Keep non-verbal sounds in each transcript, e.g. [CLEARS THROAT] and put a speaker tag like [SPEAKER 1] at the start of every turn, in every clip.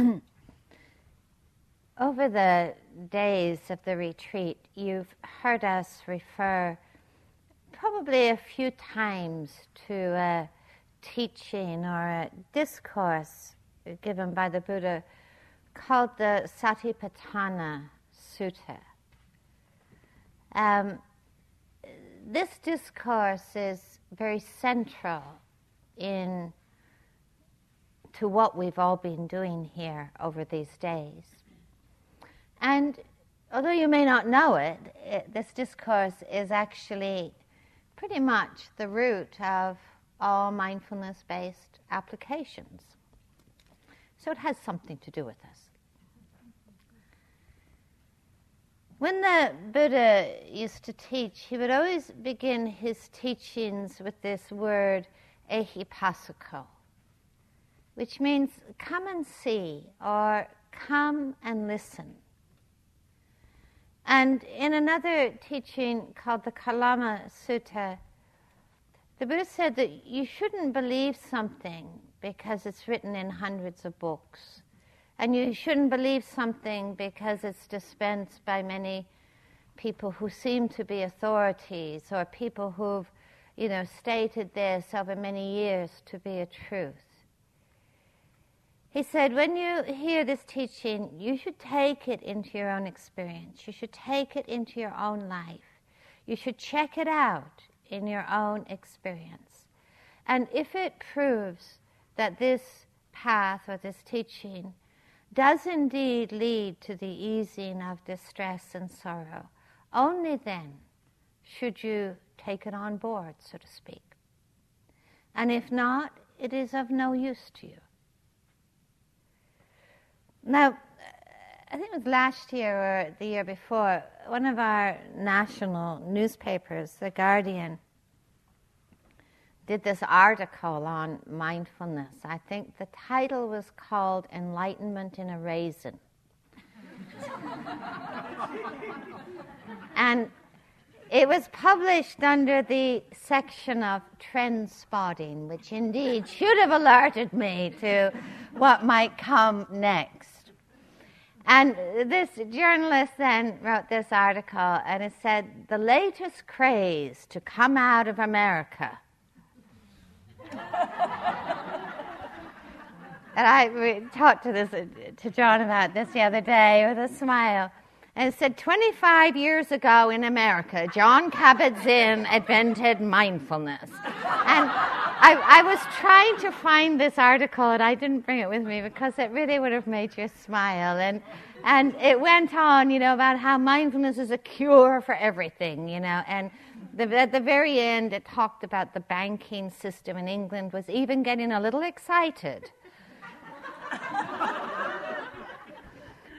[SPEAKER 1] [CLEARS THROAT] Over the days of the retreat, you've heard us refer probably a few times to a teaching or a discourse given by the Buddha called the Satipatthana Sutta. Um, this discourse is very central in to what we've all been doing here over these days. And although you may not know it, it this discourse is actually pretty much the root of all mindfulness based applications. So it has something to do with us. When the Buddha used to teach, he would always begin his teachings with this word, ehipassiko, which means come and see or come and listen. And in another teaching called the Kalama Sutta, the Buddha said that you shouldn't believe something because it's written in hundreds of books. And you shouldn't believe something because it's dispensed by many people who seem to be authorities or people who've, you know, stated this over many years to be a truth. He said, when you hear this teaching, you should take it into your own experience. You should take it into your own life. You should check it out in your own experience. And if it proves that this path or this teaching does indeed lead to the easing of distress and sorrow, only then should you take it on board, so to speak. And if not, it is of no use to you. Now, I think it was last year or the year before, one of our national newspapers, The Guardian, did this article on mindfulness. I think the title was called Enlightenment in a Raisin. [LAUGHS] and it was published under the section of trend spotting, which indeed should have alerted me to what might come next. And this journalist then wrote this article, and it said, The latest craze to come out of America [LAUGHS] and I talked to this to John about this the other day with a smile. And said 25 years ago in America, Jon Kabat-Zinn invented mindfulness. And I, I, was trying to find this article, and I didn't bring it with me because it really would have made you smile. And and it went on, you know, about how mindfulness is a cure for everything, you know, and the, at the very end, it talked about the banking system in England was even getting a little excited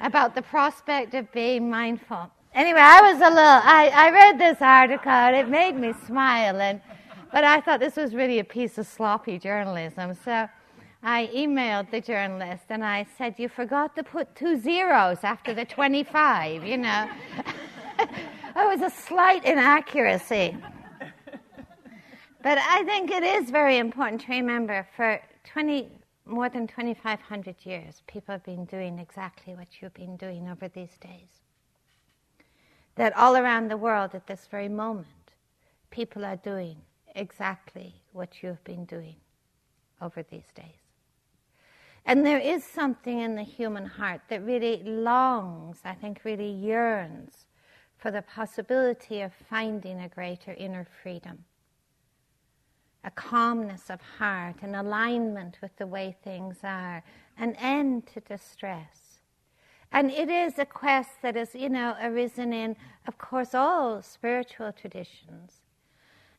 [SPEAKER 1] about the prospect of being mindful. Anyway, I was a little, I, I read this article and it made me smile, and, but I thought this was really a piece of sloppy journalism. So I emailed the journalist and I said, You forgot to put two zeros after the 25, you know. [LAUGHS] it was a slight inaccuracy. but I think it is very important to remember for 20, more than 2,500 years, people have been doing exactly what you've been doing over these days. That all around the world at this very moment, people are doing exactly what you've been doing over these days. And there is something in the human heart that really longs, I think, really yearns for the possibility of finding a greater inner freedom, a calmness of heart, an alignment with the way things are, an end to distress. And it is a quest that has, you know, arisen in, of course, all spiritual traditions.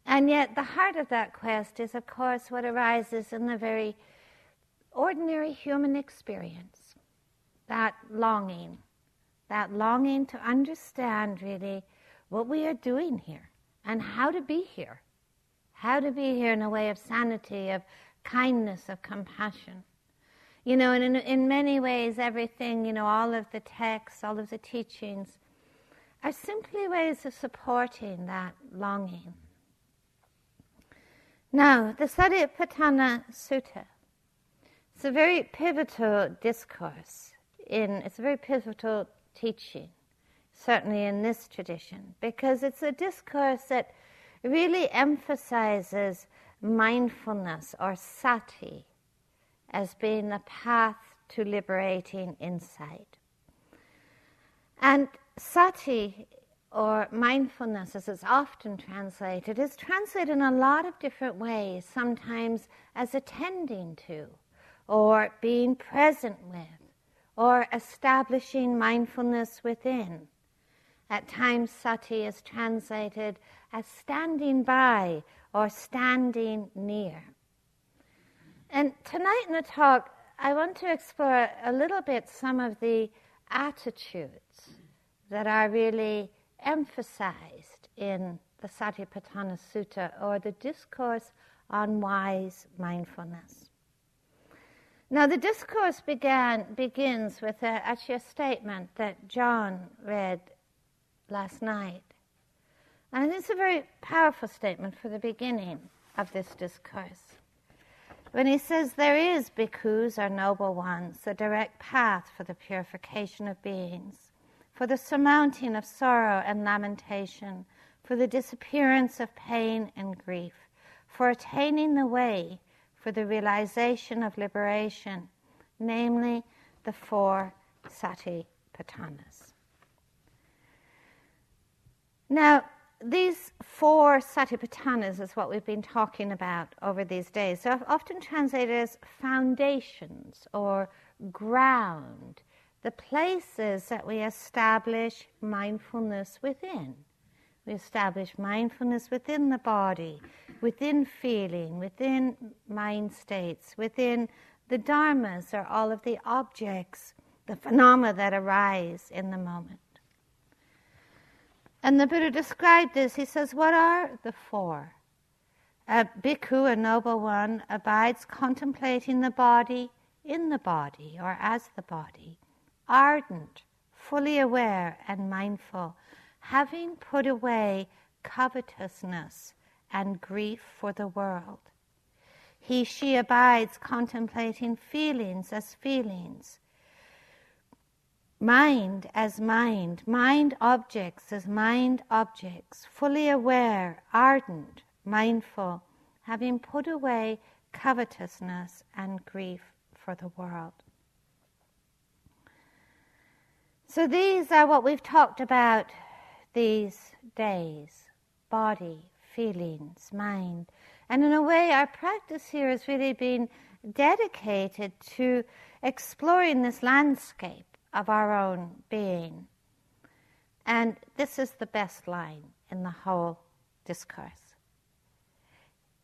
[SPEAKER 1] And yet, the heart of that quest is, of course, what arises in the very ordinary human experience that longing, that longing to understand really what we are doing here and how to be here, how to be here in a way of sanity, of kindness, of compassion. You know, and in, in many ways, everything, you know, all of the texts, all of the teachings are simply ways of supporting that longing. Now, the Satipatthana Sutta It's a very pivotal discourse. In it's a very pivotal teaching, certainly in this tradition, because it's a discourse that really emphasizes mindfulness or sati as being the path to liberating insight. And sati, or mindfulness as it's often translated, is translated in a lot of different ways, sometimes as attending to, or being present with, or establishing mindfulness within. At times, sati is translated as standing by or standing near. And tonight in the talk, I want to explore a little bit some of the attitudes that are really emphasized in the Satipatthana Sutta or the discourse on wise mindfulness. Now, the discourse began, begins with a, actually a statement that John read last night. And it's a very powerful statement for the beginning of this discourse. When he says, There is, bhikkhus, or noble ones, the direct path for the purification of beings, for the surmounting of sorrow and lamentation, for the disappearance of pain and grief, for attaining the way for the realization of liberation, namely the four satipatthanas. Now, these four satipatthanas is what we've been talking about over these days. So often translated as foundations or ground, the places that we establish mindfulness within. We establish mindfulness within the body, within feeling, within mind states, within the dharmas or all of the objects, the phenomena that arise in the moment. And the Buddha described this. He says, What are the four? A bhikkhu, a noble one, abides contemplating the body in the body or as the body, ardent, fully aware and mindful, having put away covetousness and grief for the world. He, she abides contemplating feelings as feelings, mind as mind, mind objects as mind objects, fully aware, ardent, mindful, having put away covetousness and grief for the world. So these are what we've talked about these days body, feelings, mind. And in a way, our practice here has really been dedicated to exploring this landscape of our own being. And this is the best line in the whole discourse.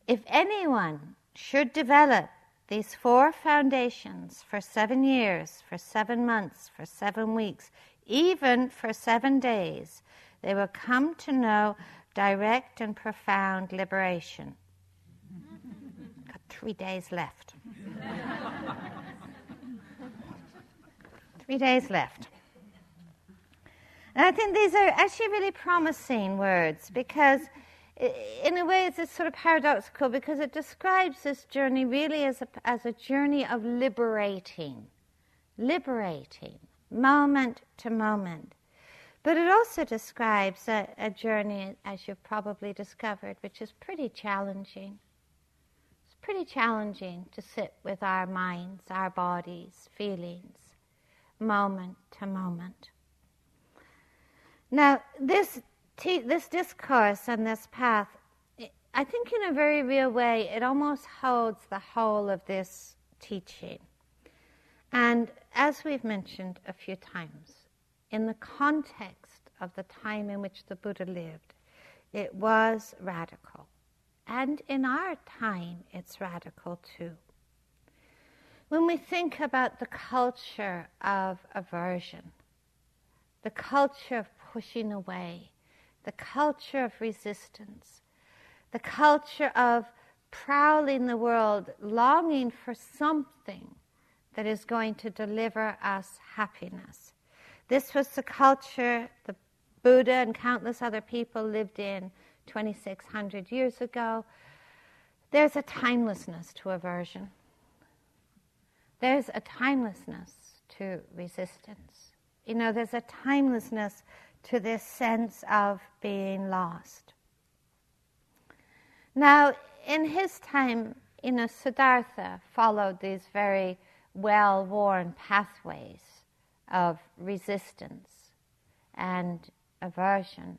[SPEAKER 1] If anyone should develop these four foundations for seven years, for seven months, for seven weeks, even for seven days, they will come to know direct and profound liberation. Got three days left. Three days left. And I think these are actually really promising words because, in a way, it's sort of paradoxical because it describes this journey really as a, as a journey of liberating, liberating, moment to moment. But it also describes a, a journey, as you've probably discovered, which is pretty challenging. It's pretty challenging to sit with our minds, our bodies, feelings moment to moment. Now, this, te- this discourse and this path, I think in a very real way, it almost holds the whole of this teaching. And as we've mentioned a few times, in the context of the time in which the Buddha lived, it was radical. And in our time, it's radical too. When we think about the culture of aversion, the culture of pushing away, the culture of resistance, the culture of prowling the world, longing for something that is going to deliver us happiness. This was the culture the Buddha and countless other people lived in 2,600 years ago. There's a timelessness to aversion. There's a timelessness to resistance. You know, there's a timelessness to this sense of being lost. Now, in his time, you know, Siddhartha followed these very well worn pathways of resistance and aversion.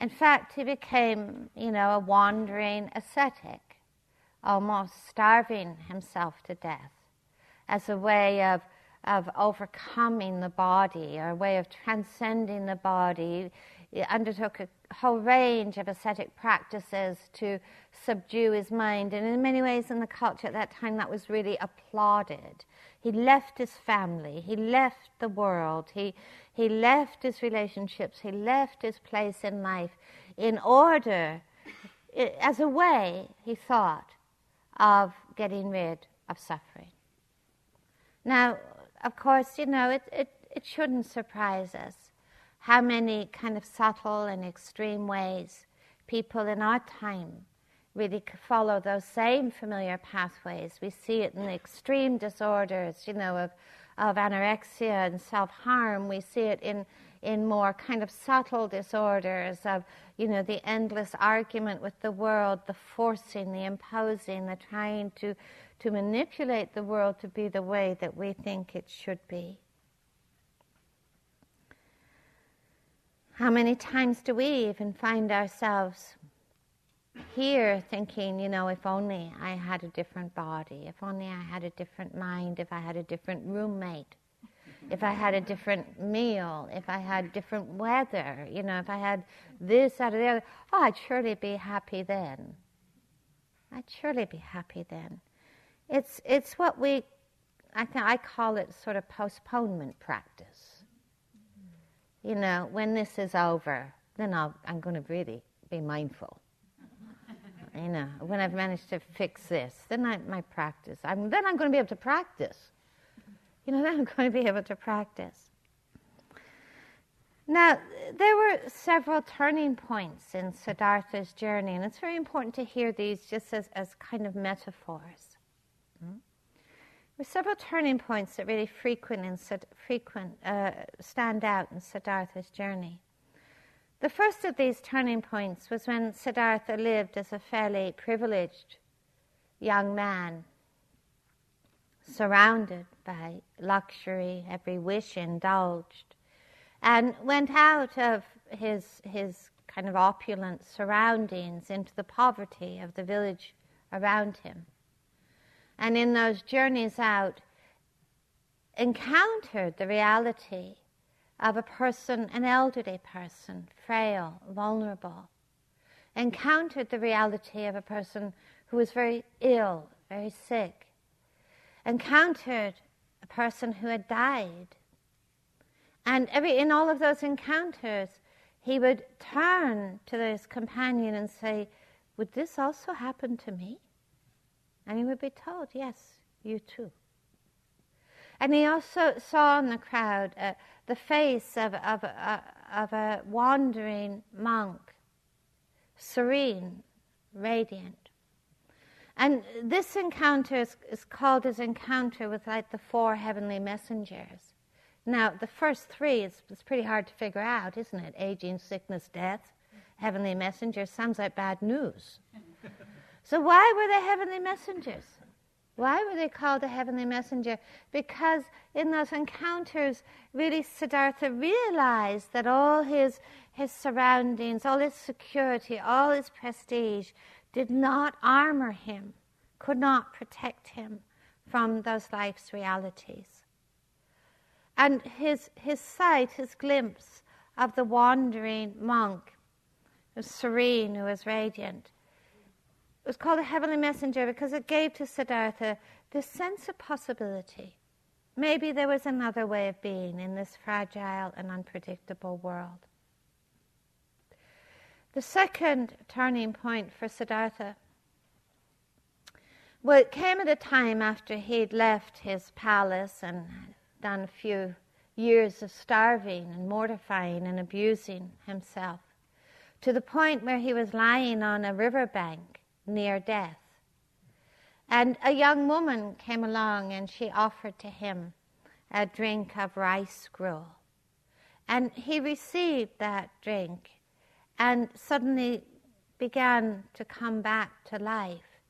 [SPEAKER 1] In fact, he became, you know, a wandering ascetic, almost starving himself to death as a way of, of overcoming the body or a way of transcending the body. He undertook a whole range of ascetic practices to subdue his mind, and in many ways, in the culture at that time, that was really applauded. He left his family, he left the world, he, he left his relationships, he left his place in life in order, as a way, he thought, of getting rid of suffering. Now, of course, you know, it, it, it shouldn't surprise us how many kind of subtle and extreme ways people in our time really follow those same familiar pathways. We see it in the extreme disorders, you know, of, of anorexia and self harm. We see it in, in more kind of subtle disorders of, you know, the endless argument with the world, the forcing, the imposing, the trying to, to manipulate the world to be the way that we think it should be. How many times do we even find ourselves here thinking, you know, if only I had a different body, if only I had a different mind, if I had a different roommate, if I had a different meal, if I had different weather, you know, if I had this, or the other, oh, I'd surely be happy then. I'd surely be happy then. It's, it's what we, I, th- I call it sort of postponement practice you know, when this is over, then I'll, I'm going to really be mindful. [LAUGHS] you know, when I've managed to fix this, then I, my practice. I'm, then I'm going to be able to practice. You know, [LAUGHS] then I'm going to be able to practice. Now, there were several turning points in Siddhartha's journey, and it's very important to hear these just as, as kind of metaphors. There are several turning points that really frequent in, frequent, uh, stand out in Siddhartha's journey. The first of these turning points was when Siddhartha lived as a fairly privileged young man, surrounded by luxury, every wish indulged, and went out of his, his kind of opulent surroundings into the poverty of the village around him and in those journeys out, encountered the reality of a person, an elderly person, frail, vulnerable, encountered the reality of a person who was very ill, very sick, encountered a person who had died. And every, in all of those encounters, he would turn to his companion and say, Would this also happen to me? And he would be told, yes, you too. And he also saw in the crowd uh, the face of, of, uh, of a wandering monk, serene, radiant. And this encounter is, is, called his encounter with like the four heavenly messengers. Now, the first three is, is pretty hard to figure out, isn't it? Aging, sickness, death, heavenly messengers sounds like bad news. So, why were they heavenly messengers? Why were they called a heavenly messenger? Because in those encounters, really Siddhartha realized that all his, his surroundings, all his security, all his prestige did not armor him, could not protect him from those life's realities. And his, his sight, his glimpse of the wandering monk, who was serene, who was radiant, it was called a heavenly messenger because it gave to Siddhartha this sense of possibility. Maybe there was another way of being in this fragile and unpredictable world. The second turning point for Siddhartha well, it came at a time after he'd left his palace and done a few years of starving and mortifying and abusing himself, to the point where he was lying on a riverbank near death. And a young woman came along and she offered to him a drink of rice gruel. And he received that drink and suddenly began to come back to life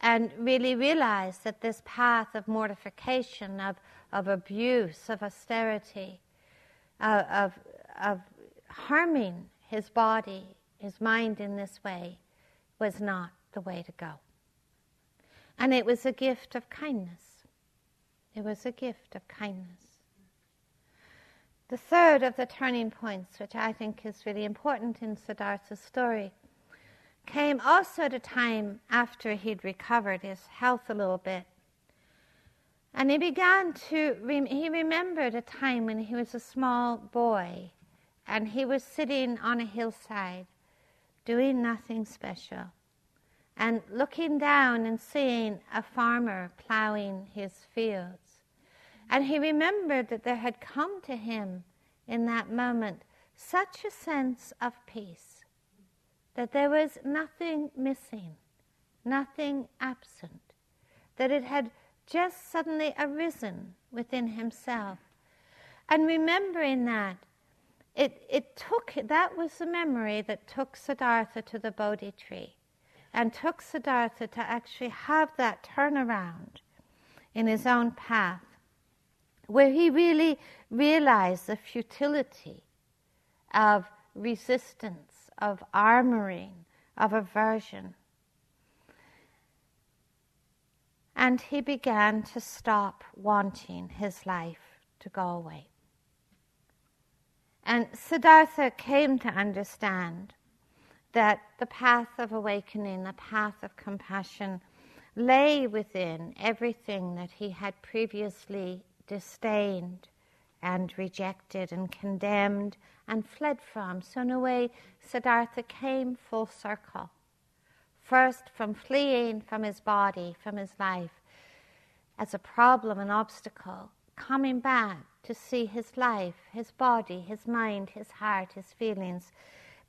[SPEAKER 1] and really realized that this path of mortification, of, of abuse, of austerity, uh, of, of harming his body, his mind in this way, was not the way to go. And it was a gift of kindness. It was a gift of kindness. The third of the turning points, which I think is really important in Siddhartha's story, came also at a time after he'd recovered his health a little bit. And he began to, he remembered a time when he was a small boy and he was sitting on a hillside doing nothing special and looking down and seeing a farmer plowing his fields. And he remembered that there had come to him in that moment such a sense of peace that there was nothing missing, nothing absent, that it had just suddenly arisen within himself. And remembering that, it, it took, that was the memory that took Siddhartha to the Bodhi tree and took Siddhartha to actually have that turnaround in his own path where he really realized the futility of resistance, of armoring, of aversion. And he began to stop wanting his life to go away. And Siddhartha came to understand that the path of awakening, the path of compassion, lay within everything that he had previously disdained and rejected and condemned and fled from. So, in a way, Siddhartha came full circle. First, from fleeing from his body, from his life, as a problem, an obstacle, coming back to see his life, his body, his mind, his heart, his feelings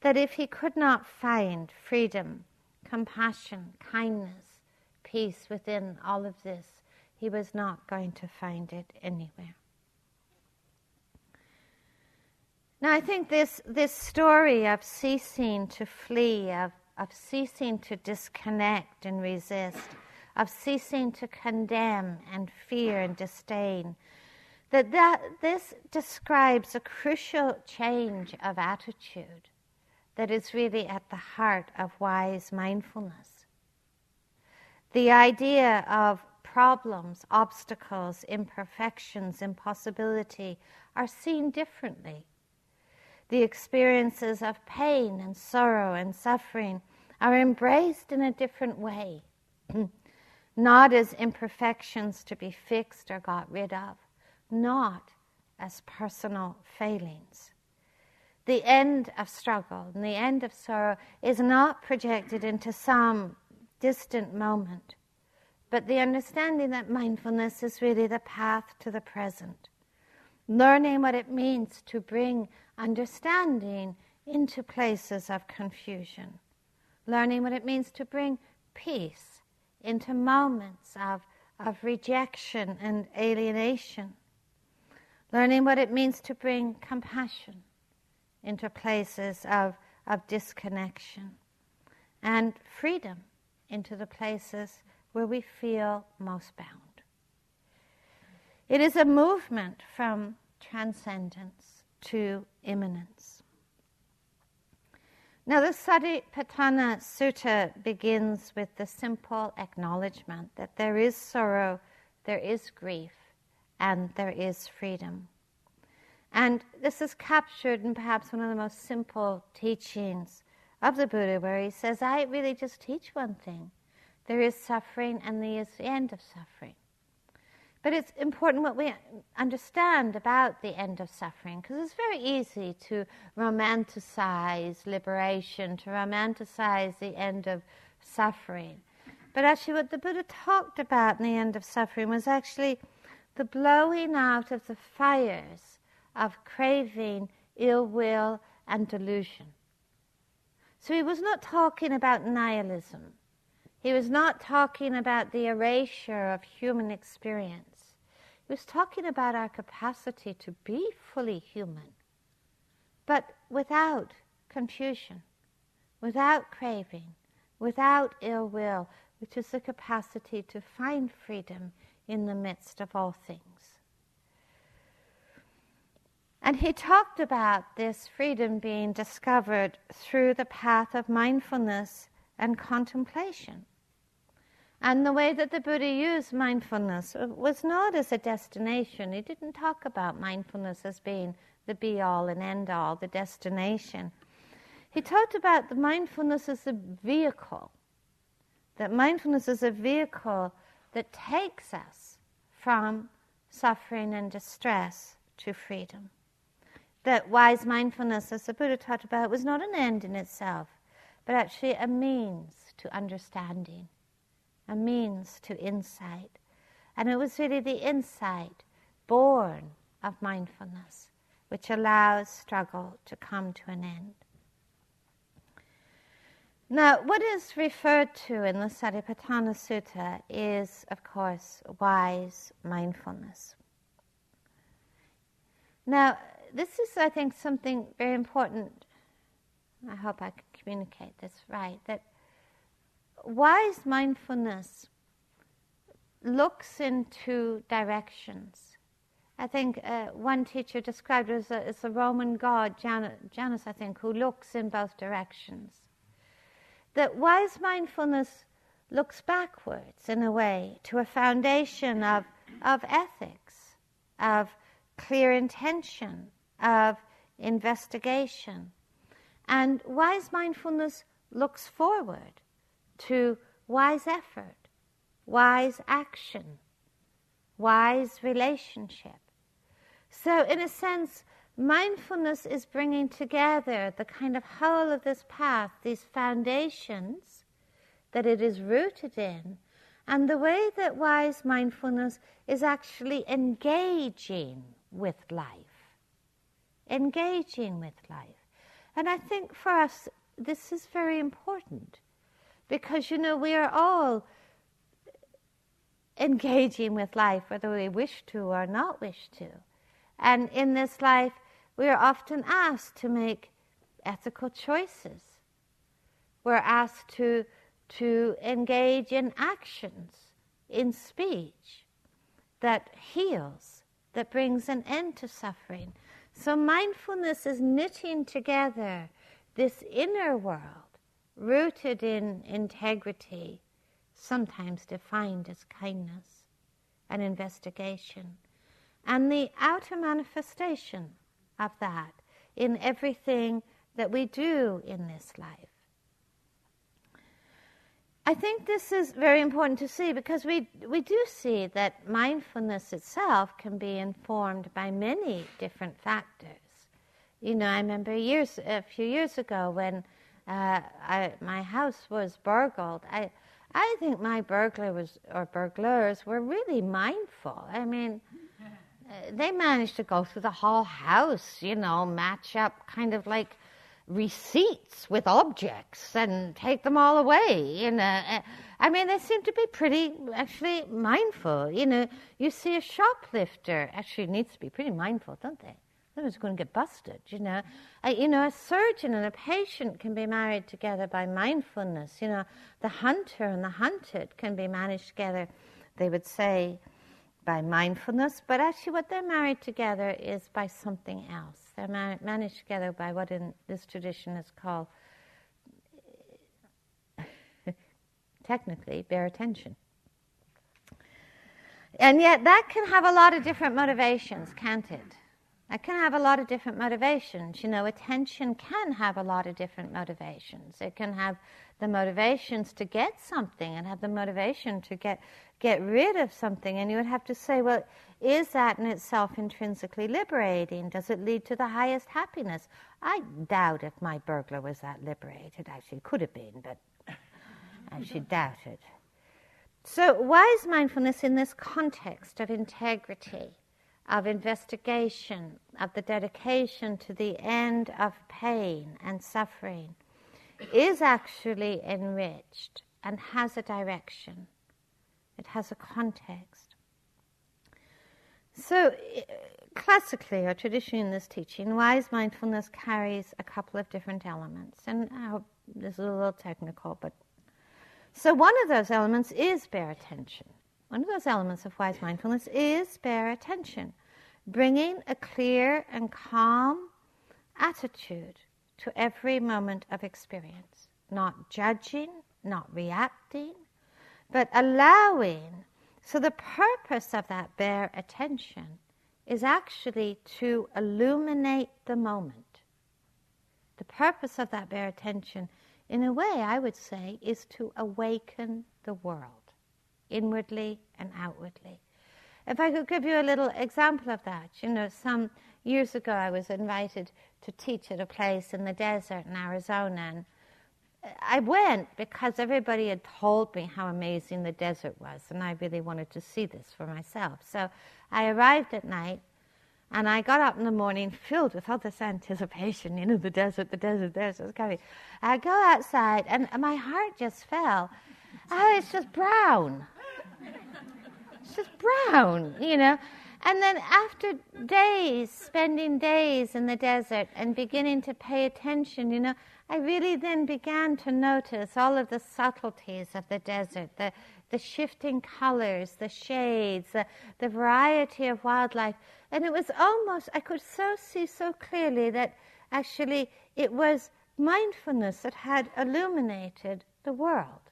[SPEAKER 1] that if he could not find freedom, compassion, kindness, peace within all of this, he was not going to find it anywhere. Now, I think this, this story of ceasing to flee, of, of ceasing to disconnect and resist, of ceasing to condemn and fear and disdain, that, that this describes a crucial change of attitude that is really at the heart of wise mindfulness. The idea of problems, obstacles, imperfections, impossibility are seen differently. The experiences of pain and sorrow and suffering are embraced in a different way, [CLEARS THROAT] not as imperfections to be fixed or got rid of, not as personal failings the end of struggle and the end of sorrow is not projected into some distant moment, but the understanding that mindfulness is really the path to the present. Learning what it means to bring understanding into places of confusion. Learning what it means to bring peace into moments of, of rejection and alienation. Learning what it means to bring compassion into places of, of disconnection, and freedom into the places where we feel most bound. It is a movement from transcendence to immanence. Now, the Satipatthana Sutta begins with the simple acknowledgement that there is sorrow, there is grief, and there is freedom. And this is captured in perhaps one of the most simple teachings of the Buddha, where he says, I really just teach one thing there is suffering, and there is the end of suffering. But it's important what we understand about the end of suffering, because it's very easy to romanticize liberation, to romanticize the end of suffering. But actually, what the Buddha talked about in the end of suffering was actually the blowing out of the fires of craving, ill will, and delusion. So he was not talking about nihilism. He was not talking about the erasure of human experience. He was talking about our capacity to be fully human, but without confusion, without craving, without ill will, which is the capacity to find freedom in the midst of all things. And he talked about this freedom being discovered through the path of mindfulness and contemplation. And the way that the Buddha used mindfulness uh, was not as a destination. He didn't talk about mindfulness as being the be all and end all, the destination. He talked about the mindfulness as a vehicle, that mindfulness is a vehicle that takes us from suffering and distress to freedom that wise mindfulness, as the Buddha taught about, was not an end in itself, but actually a means to understanding, a means to insight. And it was really the insight born of mindfulness which allows struggle to come to an end. Now, what is referred to in the Satipatthana Sutta is, of course, wise mindfulness. Now, this is, I think, something very important. I hope I can communicate this right. That wise mindfulness looks into directions. I think uh, one teacher described it as a, as a Roman god, Jan- Janus, I think, who looks in both directions. That wise mindfulness looks backwards in a way to a foundation of, of ethics, of clear intention, of investigation. And wise mindfulness looks forward to wise effort, wise action, wise relationship. So, in a sense, mindfulness is bringing together the kind of whole of this path, these foundations that it is rooted in, and the way that wise mindfulness is actually engaging with life engaging with life. And I think for us, this is very important because, you know, we are all engaging with life, whether we wish to or not wish to. And in this life, we are often asked to make ethical choices. We're asked to, to engage in actions, in speech that heals, that brings an end to suffering, so mindfulness is knitting together this inner world rooted in integrity, sometimes defined as kindness and investigation, and the outer manifestation of that in everything that we do in this life. I think this is very important to see because we, we do see that mindfulness itself can be informed by many different factors. You know, I remember years, a few years ago when uh, I, my house was burgled. I, I think my burglar was, or burglars were really mindful. I mean, [LAUGHS] uh, they managed to go through the whole house, you know, match up kind of like receipts with objects and take them all away. You know, I mean, they seem to be pretty actually mindful. You know, you see a shoplifter actually needs to be pretty mindful, don't they? Otherwise, going to get busted. You know, uh, you know, a surgeon and a patient can be married together by mindfulness. You know, the hunter and the hunted can be managed together. They would say by mindfulness, but actually, what they're married together is by something else. They're managed together by what in this tradition is called, [LAUGHS] technically, bare attention. And yet, that can have a lot of different motivations, can't it? That can have a lot of different motivations. You know, attention can have a lot of different motivations. It can have the motivations to get something and have the motivation to get get rid of something. And you would have to say, well, is that in itself intrinsically liberating? Does it lead to the highest happiness? I doubt if my burglar was that liberated. Actually, could have been, but I should doubt it. So, why is mindfulness in this context of integrity, of investigation, of the dedication to the end of pain and suffering is actually enriched and has a direction, it has a context. So, classically or traditionally in this teaching, wise mindfulness carries a couple of different elements. And I hope this is a little technical, but so one of those elements is bare attention. One of those elements of wise mindfulness is bare attention, bringing a clear and calm attitude to every moment of experience, not judging, not reacting, but allowing. So the purpose of that bare attention is actually to illuminate the moment. The purpose of that bare attention, in a way, I would say, is to awaken the world, inwardly and outwardly. If I could give you a little example of that, you know, some years ago I was invited to teach at a place in the desert in Arizona, and I went because everybody had told me how amazing the desert was, and I really wanted to see this for myself. So I arrived at night, and I got up in the morning [LAUGHS] filled with all this anticipation. You know, the desert, the desert, the desert is coming. I go outside, and my heart just fell. Oh, it's just brown. It's just brown, you know. And then after days, spending days in the desert and beginning to pay attention, you know, I really then began to notice all of the subtleties of the desert, the, the shifting colors, the shades, the, the variety of wildlife. And it was almost, I could so see so clearly that actually it was mindfulness that had illuminated the world.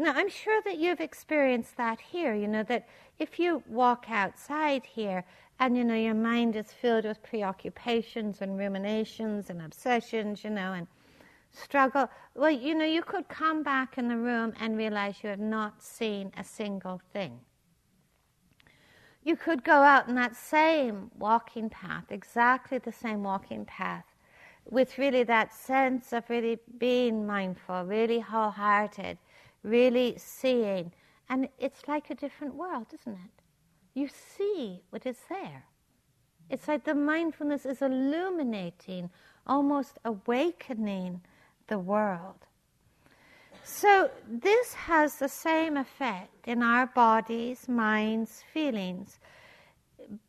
[SPEAKER 1] Now, I'm sure that you've experienced that here, you know, that if you walk outside here and you know your mind is filled with preoccupations and ruminations and obsessions you know and struggle well you know you could come back in the room and realize you have not seen a single thing. You could go out in that same walking path exactly the same walking path with really that sense of really being mindful really wholehearted really seeing and it's like a different world isn't it you see what is there. It's like the mindfulness is illuminating, almost awakening the world. So, this has the same effect in our bodies, minds, feelings.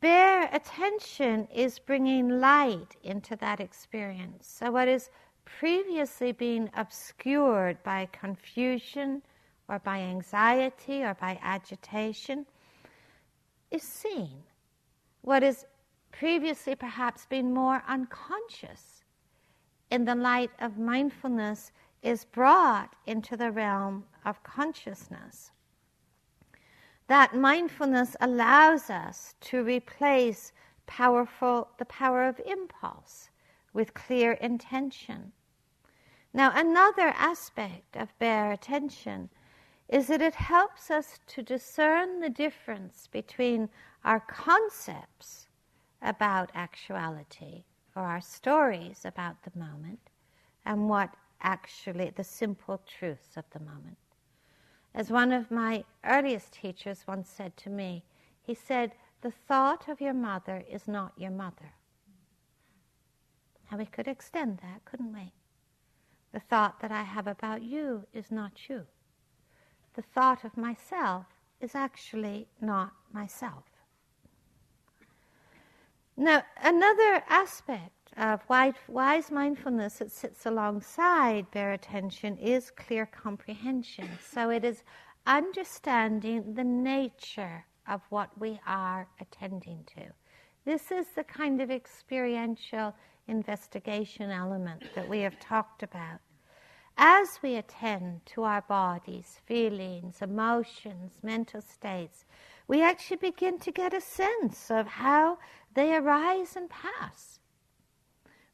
[SPEAKER 1] Bare attention is bringing light into that experience. So, what is previously being obscured by confusion or by anxiety or by agitation is seen. What has previously perhaps been more unconscious in the light of mindfulness is brought into the realm of consciousness. That mindfulness allows us to replace powerful the power of impulse with clear intention. Now another aspect of bare attention is that it helps us to discern the difference between our concepts about actuality or our stories about the moment and what actually the simple truths of the moment. As one of my earliest teachers once said to me, he said, The thought of your mother is not your mother. And we could extend that, couldn't we? The thought that I have about you is not you the thought of myself is actually not myself. Now, another aspect of wise mindfulness that sits alongside bare attention is clear comprehension. So it is understanding the nature of what we are attending to. This is the kind of experiential investigation element that we have talked about as we attend to our bodies, feelings, emotions, mental states, we actually begin to get a sense of how they arise and pass.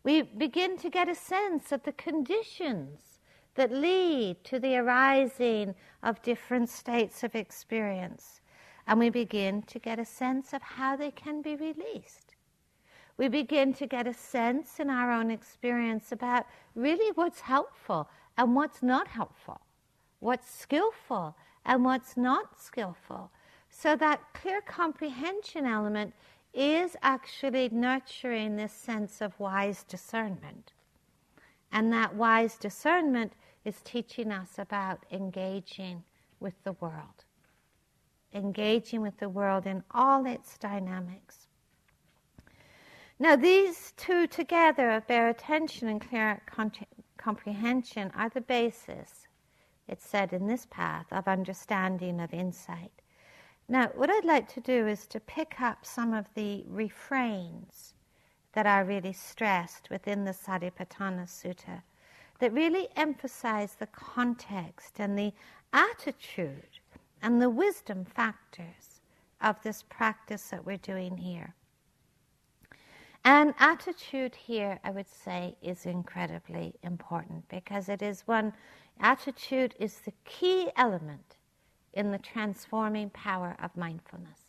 [SPEAKER 1] We begin to get a sense of the conditions that lead to the arising of different states of experience. And we begin to get a sense of how they can be released. We begin to get a sense in our own experience about really what's helpful and what's not helpful, what's skillful and what's not skillful. So that clear comprehension element is actually nurturing this sense of wise discernment. And that wise discernment is teaching us about engaging with the world, engaging with the world in all its dynamics. Now, these two together of bare attention and clear comprehension are the basis, it's said in this path, of understanding, of insight. Now, what I'd like to do is to pick up some of the refrains that are really stressed within the Satipatthana Sutta that really emphasize the context and the attitude and the wisdom factors of this practice that we're doing here. And attitude here, I would say, is incredibly important because it is one, attitude is the key element in the transforming power of mindfulness.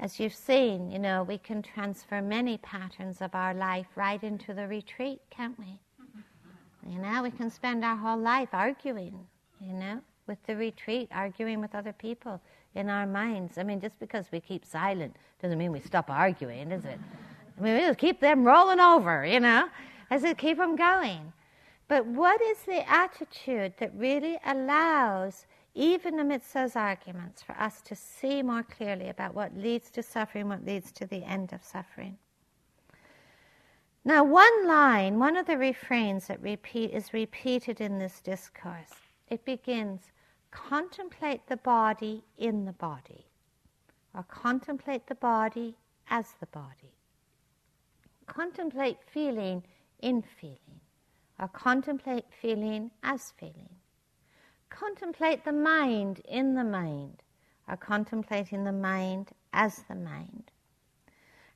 [SPEAKER 1] As you've seen, you know, we can transfer many patterns of our life right into the retreat, can't we? You know, we can spend our whole life arguing, you know, with the retreat, arguing with other people in our minds. I mean, just because we keep silent doesn't mean we stop arguing, does it? I mean, we just keep them rolling over, you know, I said, keep them going. But what is the attitude that really allows, even amidst those arguments, for us to see more clearly about what leads to suffering, what leads to the end of suffering? Now, one line, one of the refrains that repeat, is repeated in this discourse. It begins, contemplate the body in the body, or contemplate the body as the body. Contemplate feeling in feeling, or contemplate feeling as feeling. Contemplate the mind in the mind, or contemplating the mind as the mind.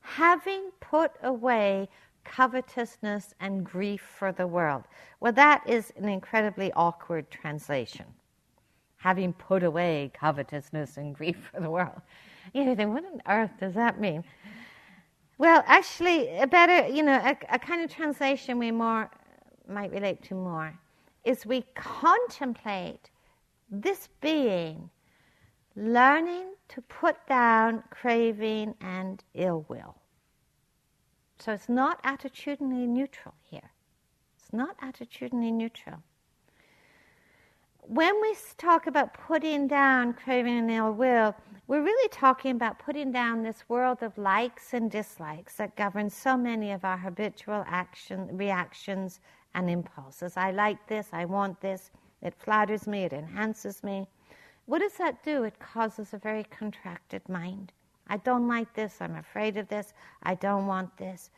[SPEAKER 1] Having put away covetousness and grief for the world. Well, that is an incredibly awkward translation. Having put away covetousness and grief for the world. You think, what on earth does that mean? Well, actually, a better, you know, a, a kind of translation we more might relate to more is we contemplate this being learning to put down craving and ill will. So it's not attitudinally neutral here. It's not attitudinally neutral. When we talk about putting down craving and ill will, we're really talking about putting down this world of likes and dislikes that governs so many of our habitual action, reactions and impulses. I like this, I want this, it flatters me, it enhances me. What does that do? It causes a very contracted mind. I don't like this. I'm afraid of this. I don't want this.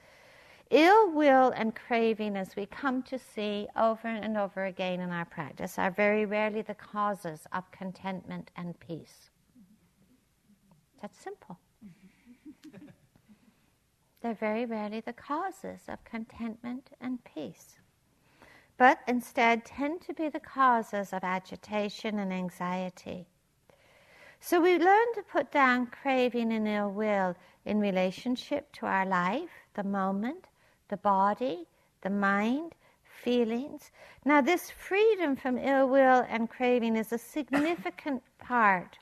[SPEAKER 1] Ill will and craving, as we come to see over and over again in our practice, are very rarely the causes of contentment and peace. That's simple. [LAUGHS] They're very rarely the causes of contentment and peace, but instead tend to be the causes of agitation and anxiety so we learn to put down craving and ill will in relationship to our life, the moment, the body, the mind, feelings. Now, this freedom from ill will and craving is a significant [COUGHS] part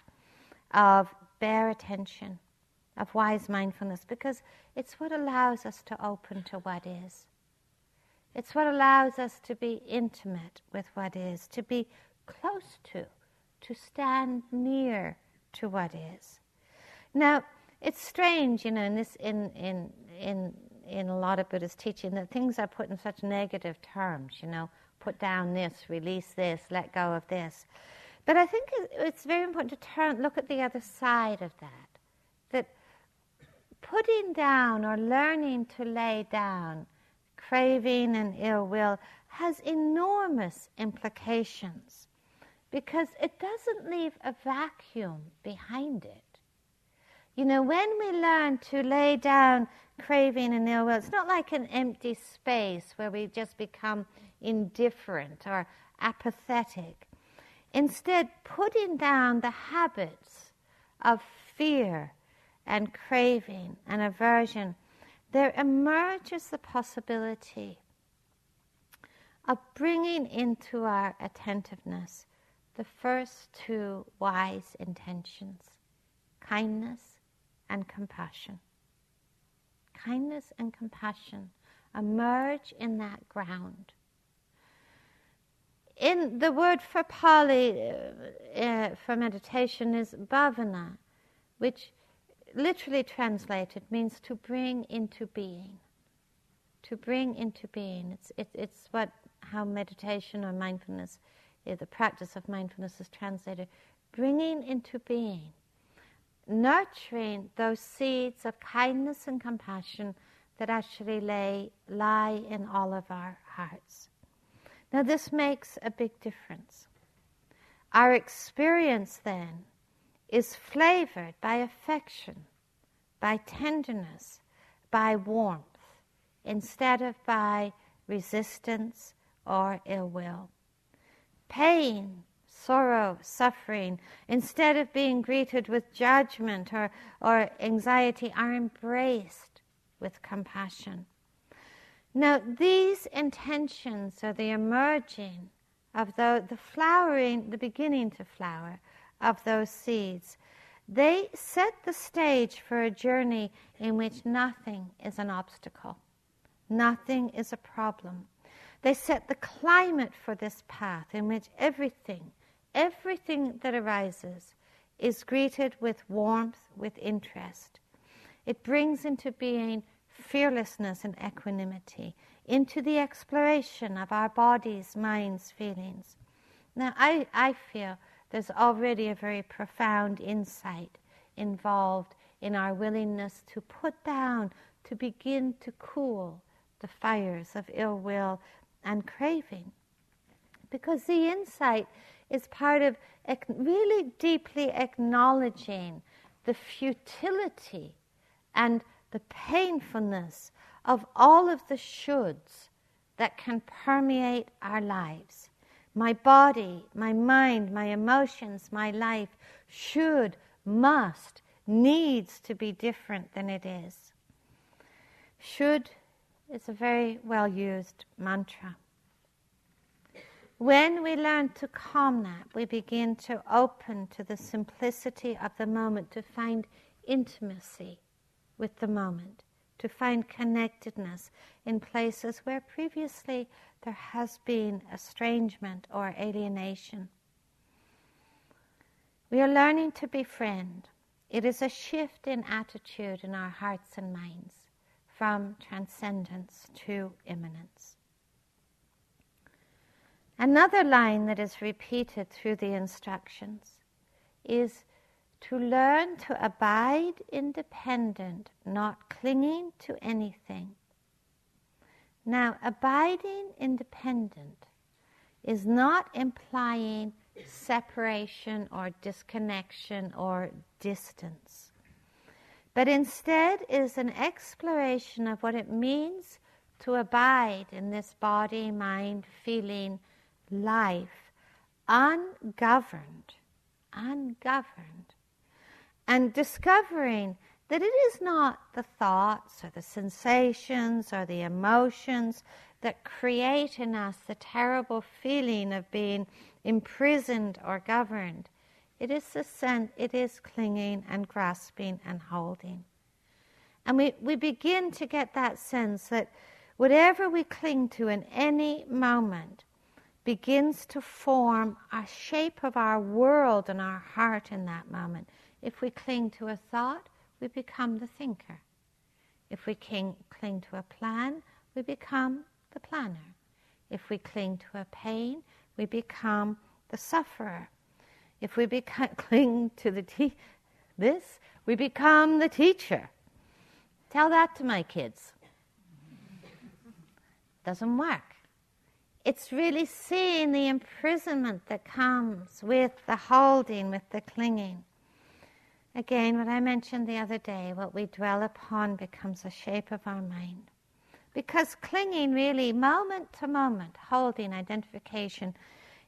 [SPEAKER 1] of bare attention, of wise mindfulness, because it's what allows us to open to what is. It's what allows us to be intimate with what is, to be close to, to stand near to what is. Now, it's strange, you know, in this in in in in a lot of Buddhist teaching that things are put in such negative terms, you know, put down this, release this, let go of this. But I think it's very important to turn look at the other side of that. That putting down or learning to lay down craving and ill will has enormous implications because it doesn't leave a vacuum behind it. You know, when we learn to lay down craving and ill will, it's not like an empty space where we just become indifferent or apathetic. Instead, putting down the habits of fear and craving and aversion, there emerges the possibility of bringing into our attentiveness the first two wise intentions kindness and compassion. Kindness and compassion emerge in that ground. in the word for Pali uh, uh, for meditation is bhavana, which literally translated means to bring into being. To bring into being. It's, it, it's what how meditation or mindfulness, the practice of mindfulness is translated. Bringing into being, nurturing those seeds of kindness and compassion that actually lay, lie in all of our hearts. Now, this makes a big difference. Our experience then is flavored by affection, by tenderness, by warmth, instead of by resistance or ill will. Pain, sorrow, suffering, instead of being greeted with judgment or, or anxiety, are embraced with compassion. Now, these intentions are the emerging of the, the flowering, the beginning to flower of those seeds. They set the stage for a journey in which nothing is an obstacle, nothing is a problem. They set the climate for this path in which everything, everything that arises, is greeted with warmth, with interest. It brings into being fearlessness and equanimity into the exploration of our bodies, minds, feelings. Now, I, I feel there's already a very profound insight involved in our willingness to put down, to begin to cool the fires of ill will and craving. Because the insight is part of really deeply acknowledging the futility and the painfulness of all of the shoulds that can permeate our lives. My body, my mind, my emotions, my life should, must, needs to be different than it is. Should is a very well used mantra. When we learn to calm that, we begin to open to the simplicity of the moment, to find intimacy with the moment, to find connectedness in places where previously there has been estrangement or alienation. We are learning to befriend. It is a shift in attitude in our hearts and minds from transcendence to immanence. Another line that is repeated through the instructions is to learn to abide independent, not clinging to anything. Now, abiding independent is not implying separation or disconnection or distance, but instead is an exploration of what it means to abide in this body, mind, feeling life ungoverned, ungoverned and discovering that it is not the thoughts or the sensations or the emotions that create in us the terrible feeling of being imprisoned or governed. It is the sense, it is clinging and grasping and holding. And we, we begin to get that sense that whatever we cling to in any moment begins to form a shape of our world and our heart in that moment. If we cling to a thought, we become the thinker. If we cling, cling to a plan, we become the planner. If we cling to a pain, we become the sufferer. If we beca- [LAUGHS] cling to the te- this, we become the teacher. Tell that to my kids. Doesn't work. It's really seeing the imprisonment that comes with the holding, with the clinging. Again, what I mentioned the other day, what we dwell upon becomes a shape of our mind. Because clinging really, moment to moment, holding identification,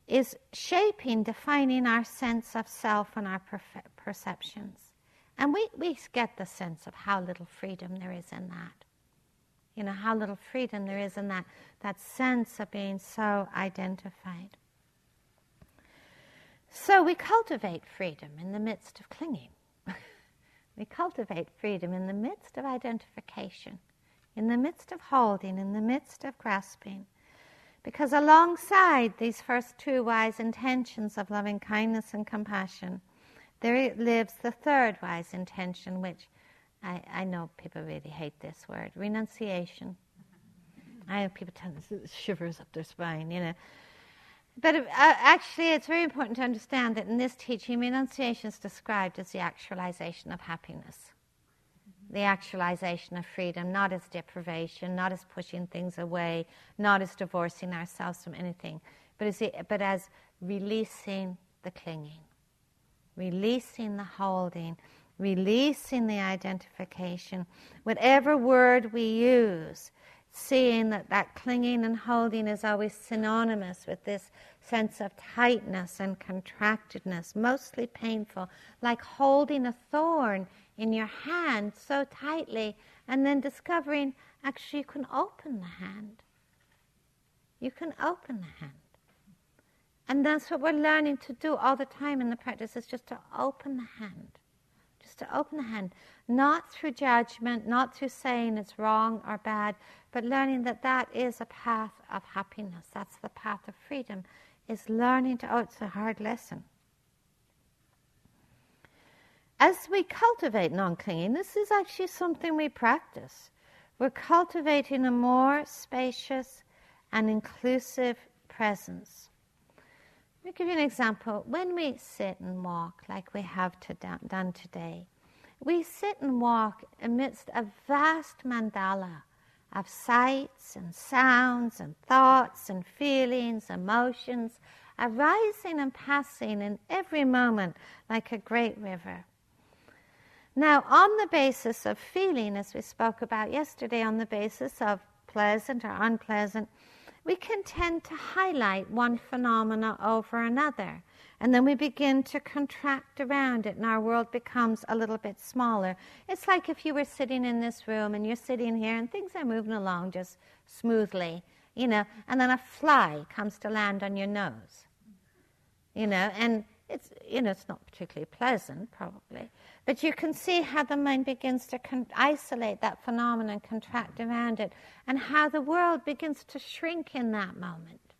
[SPEAKER 1] is shaping, defining our sense of self and our perceptions. And we, we get the sense of how little freedom there is in that. You know, how little freedom there is in that, that sense of being so identified. So we cultivate freedom in the midst of clinging. [LAUGHS] We cultivate freedom in the midst of identification, in the midst of holding, in the midst of grasping, Because alongside these first two wise intentions of loving kindness and compassion, there lives the third wise intention, which I, I know people really hate this word renunciation. I have people tell me shivers up their spine, you know. But uh, actually, it's very important to understand that in this teaching, renunciation is described as the actualization of happiness, the actualization of freedom, not as deprivation, not as pushing things away, not as divorcing ourselves from anything, but as, the, but as releasing the clinging, releasing the holding, releasing the identification. Whatever word we use, seeing that that clinging and holding is always synonymous with this sense of tightness and contractedness, mostly painful, like holding a thorn in your hand so tightly and then discovering actually you can open the hand. You can open the hand. And that's what we're learning to do all the time in the practice is just to open the hand. To open the hand. Not through judgment, not through saying it's wrong or bad, but learning that that is a path of happiness. That's the path of freedom, is learning to, oh, it's a hard lesson. As we cultivate non clinging, this is actually something we practice. We're cultivating a more spacious and inclusive presence. Me give you an example. When we sit and walk, like we have to done today, we sit and walk amidst a vast mandala of sights and sounds and thoughts and feelings, emotions, arising and passing in every moment like a great river. Now, on the basis of feeling, as we spoke about yesterday, on the basis of pleasant or unpleasant, we can tend to highlight one phenomena over another. And then we begin to contract around it, and our world becomes a little bit smaller. It's like if you were sitting in this room and you're sitting here and things are moving along just smoothly, you know, and then a fly comes to land on your nose, you know, and it's, you know, it's not particularly pleasant, probably, but you can see how the mind begins to con- isolate that phenomenon, contract around it, and how the world begins to shrink in that moment,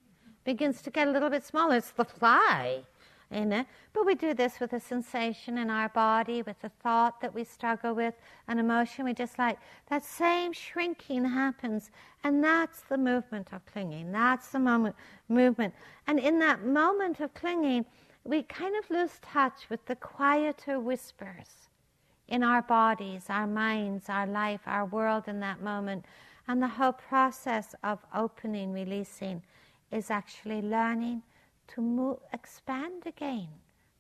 [SPEAKER 1] begins to get a little bit smaller. It's the fly in it. But we do this with a sensation in our body, with a thought that we struggle with, an emotion we dislike. That same shrinking happens, and that's the movement of clinging. That's the moment movement. And in that moment of clinging, we kind of lose touch with the quieter whispers in our bodies, our minds, our life, our world in that moment. And the whole process of opening, releasing, is actually learning to move, expand again,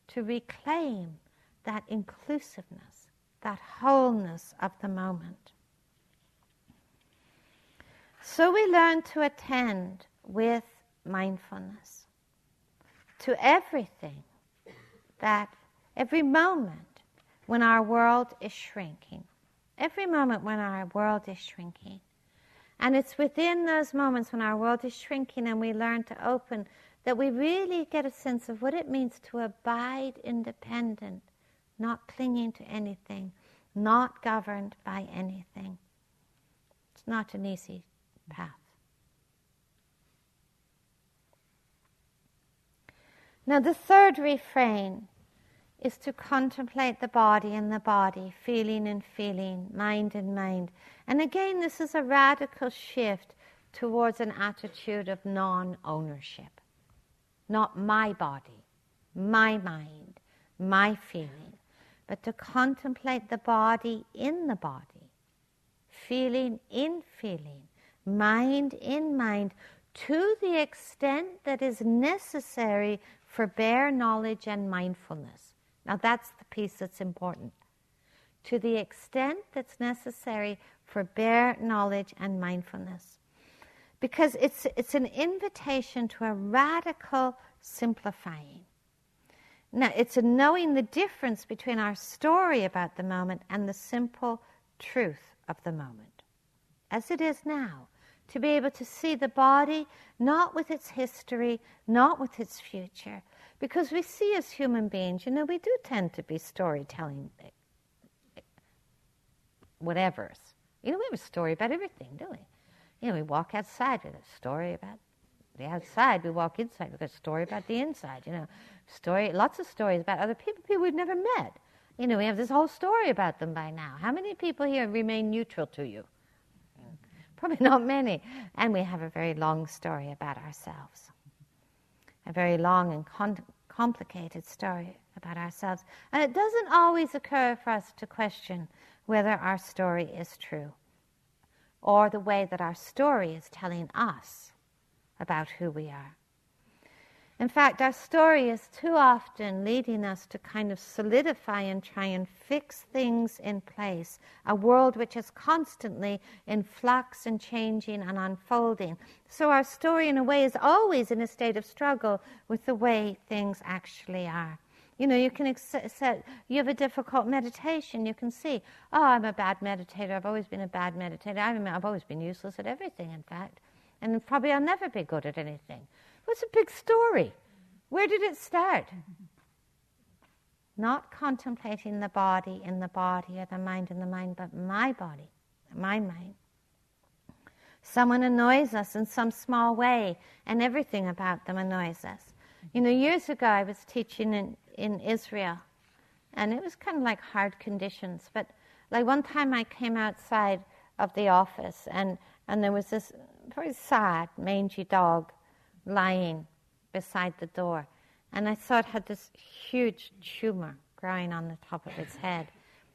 [SPEAKER 1] to reclaim that inclusiveness, that wholeness of the moment. So we learn to attend with mindfulness to everything that every moment when our world is shrinking, every moment when our world is shrinking. And it's within those moments when our world is shrinking and we learn to open that we really get a sense of what it means to abide independent, not clinging to anything, not governed by anything. It's not an easy path. Now, the third refrain is to contemplate the body and the body, feeling and feeling, mind and mind. And again, this is a radical shift towards an attitude of non ownership not my body, my mind, my feeling, but to contemplate the body in the body, feeling in feeling, mind in mind, to the extent that is necessary for bare knowledge and mindfulness. Now, that's the piece that's important. To the extent that's necessary for bare knowledge and mindfulness because it's, it's an invitation to a radical simplifying. Now, it's a knowing the difference between our story about the moment and the simple truth of the moment, as it is now. To be able to see the body not with its history, not with its future, because we see as human beings, you know, we do tend to be storytelling whatever's. You know, we have a story about everything, don't we? You know, we walk outside with a story about The outside, we walk inside. Got a story about the inside, you know. Story, lots of stories about other people, people we've never met. You know, we have this whole story about them by now. How many people here remain neutral to you? Probably [LAUGHS] not many. And we have a very long story about ourselves. A very long and con- complicated story about ourselves. And it doesn't always occur for us to question whether our story is true or the way that our story is telling us about who we are. In fact, our story is too often leading us to kind of solidify and try and fix things in place, a world which is constantly in flux and changing and unfolding. So our story, in a way, is always in a state of struggle with the way things actually are. You know, you can accept, you have a difficult meditation, you can see, oh, I'm a bad meditator, I've always been a bad meditator, I've always been useless at everything, in fact, and probably I'll never be good at anything. What's a big story? Where did it start? Not contemplating the body in the body or the mind in the mind, but my body, my mind. Someone annoys us in some small way, and everything about them annoys us. You know, years ago I was teaching in, in Israel, and it was kind of like hard conditions. But like one time I came outside of the office, and, and there was this very sad, mangy dog lying beside the door. And I saw it had this huge tumor growing on the top of its head.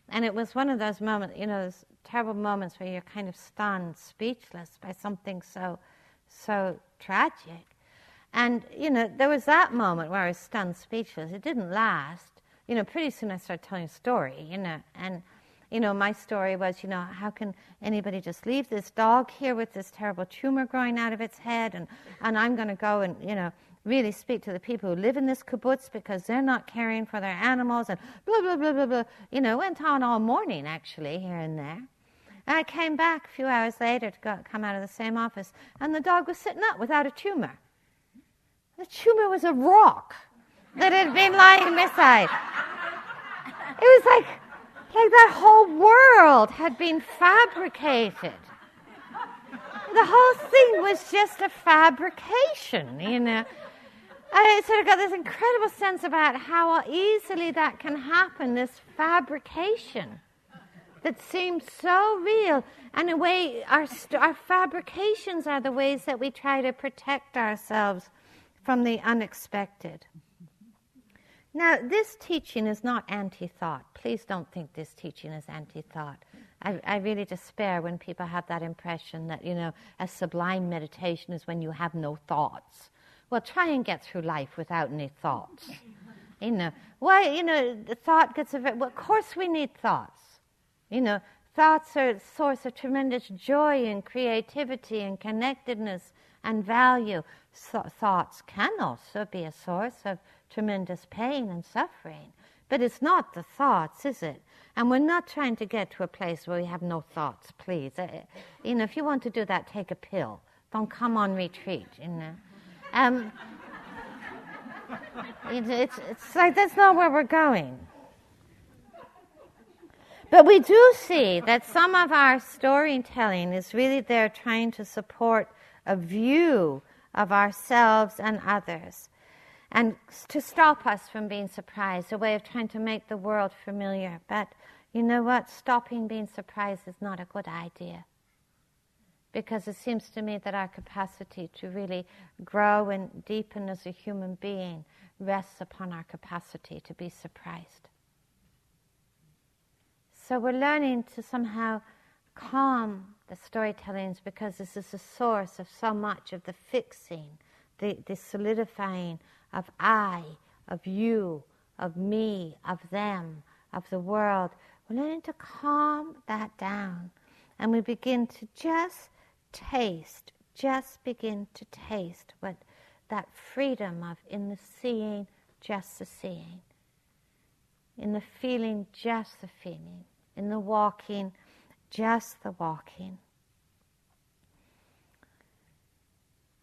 [SPEAKER 1] And it was one of those moments, you know, those terrible moments where you're kind of stunned, speechless by something so, so tragic. And, you know, there was that moment where I was stunned, speechless. It didn't last. You know, pretty soon I started telling a story, you know, and, you know, my story was, you know, how can anybody just leave this dog here with this terrible tumor growing out of its head? And, and I'm going to go and, you know, really speak to the people who live in this kibbutz because they're not caring for their animals and blah, blah, blah, blah, blah. You know, went on all morning, actually, here and there. And I came back a few hours later to go, come out of the same office, and the dog was sitting up without a tumor. The tumor was a rock that had been lying beside. It was like, like that whole world had been fabricated. The whole thing was just a fabrication, you know. I sort of got this incredible sense about how easily that can happen, this fabrication that seems so real. And a way, our, our fabrications are the ways that we try to protect ourselves from the unexpected. Now, this teaching is not anti thought. Please don't think this teaching is anti thought. I, I, really despair when people have that impression that, you know, a sublime meditation is when you have no thoughts. Well, try and get through life without any thoughts. you know, why, you know, the thought gets a very, well, of course we need thoughts. You know, thoughts are a source of tremendous joy and creativity and connectedness and value. So, thoughts can also be a source of tremendous pain and suffering. But it's not the thoughts, is it? And we're not trying to get to a place where we have no thoughts, please. Uh, you know, if you want to do that, take a pill. Don't come on retreat, you know. Um, it's, it's like that's not where we're going. But we do see that some of our storytelling is really there trying to support a view of ourselves and others, and to stop us from being surprised, a way of trying to make the world familiar. But you know what? Stopping being surprised is not a good idea. Because it seems to me that our capacity to really grow and deepen as a human being rests upon our capacity to be surprised. So we're learning to somehow calm the storytellings because this is the source of so much of the fixing, the, the solidifying of I, of you, of me, of them, of the world. We're learning to calm that down and we begin to just taste, just begin to taste what that freedom of in the seeing, just the seeing, in the feeling, just the feeling, in the walking, just the walking.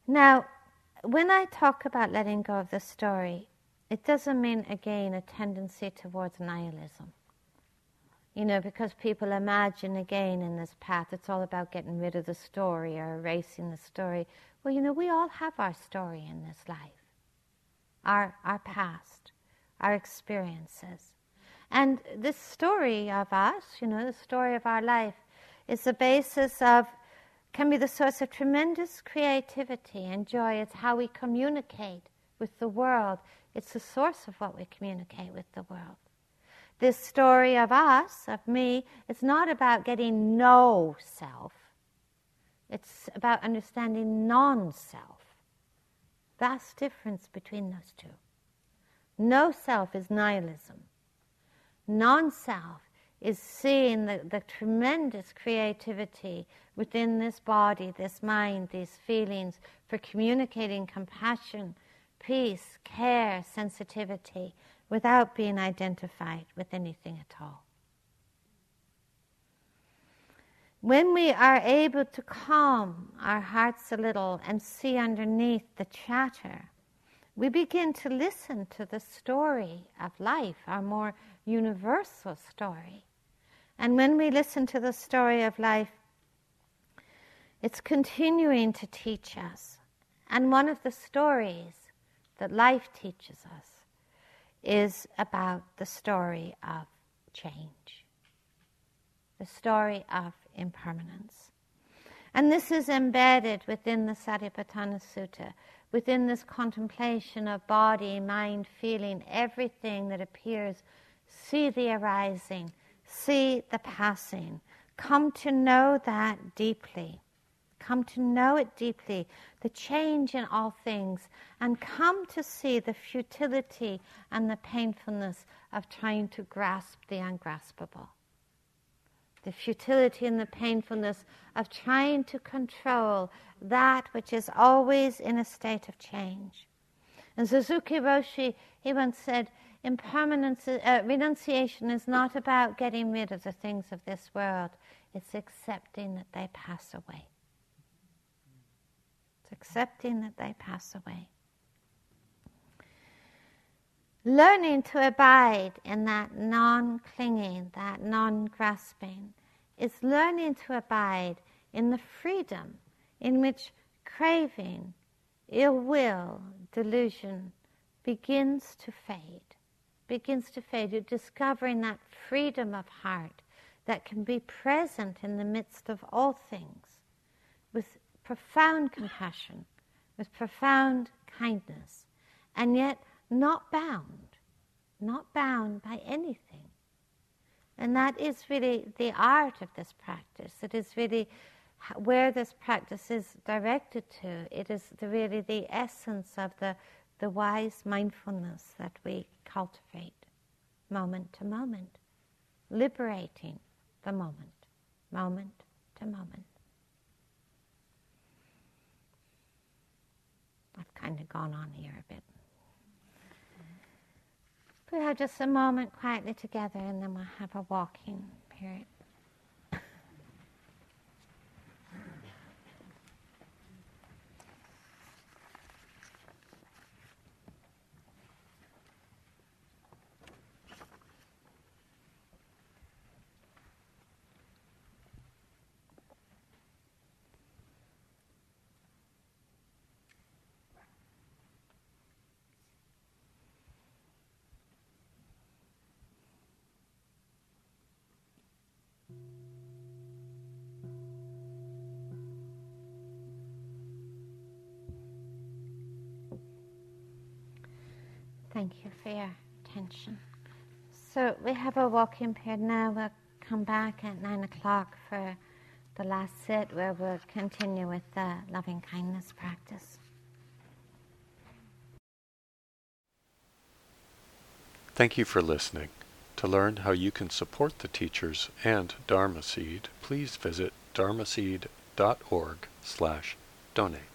[SPEAKER 1] Now, when I talk about letting go of the story, it doesn't mean again a tendency towards nihilism. You know, because people imagine again in this path, it's all about getting rid of the story or erasing the story. Well, you know, we all have our story in this life, our, our past, our experiences. And this story of us, you know, the story of our life, is the basis of, can be the source of tremendous creativity and joy. It's how we communicate with the world, it's the source of what we communicate with the world this story of us, of me, it's not about getting no self. It's about understanding non self. Vast difference between those two. No self is nihilism. Non self is seeing the, the tremendous creativity within this body, this mind, these feelings for communicating compassion, peace, care, sensitivity, without being identified with anything at all. When we are able to calm our hearts a little and see underneath the chatter, we begin to listen to the story of life, our more universal story. And when we listen to the story of life, it's continuing to teach us. And one of the stories that life teaches us is about the story of change, the story of impermanence. And this is embedded within the Satipatthana Sutta, within this contemplation of body, mind, feeling, everything that appears. See the arising, see the passing. Come to know that deeply. Come to know it deeply, the change in all things, and come to see the futility and the painfulness of trying to grasp the ungraspable. The futility and the painfulness of trying to control that which is always in a state of change. And Suzuki Roshi, he once said, impermanence, uh, renunciation is not about getting rid of the things of this world, it's accepting that they pass away accepting that they pass away. Learning to abide in that non clinging, that non grasping, is learning to abide in the freedom in which craving, ill will, delusion begins to fade. Begins to fade. You're discovering that freedom of heart that can be present in the midst of all things with profound compassion, with profound kindness, and yet not bound, not bound by anything. And that is really the art of this practice. It is really where this practice is directed to. It is the, really the essence of the, the wise mindfulness that we cultivate moment to moment, liberating the moment, moment to moment. I've kind of gone on here a bit. We'll have just a moment quietly together and then we'll have a walking period. Thank you for your attention. So we have a walking period now. We'll come back at nine o'clock for the last sit where we'll continue with the loving kindness practice.
[SPEAKER 2] Thank you for listening. To learn how you can support the teachers and Dharma Seed, please visit dharmaseed.org slash donate.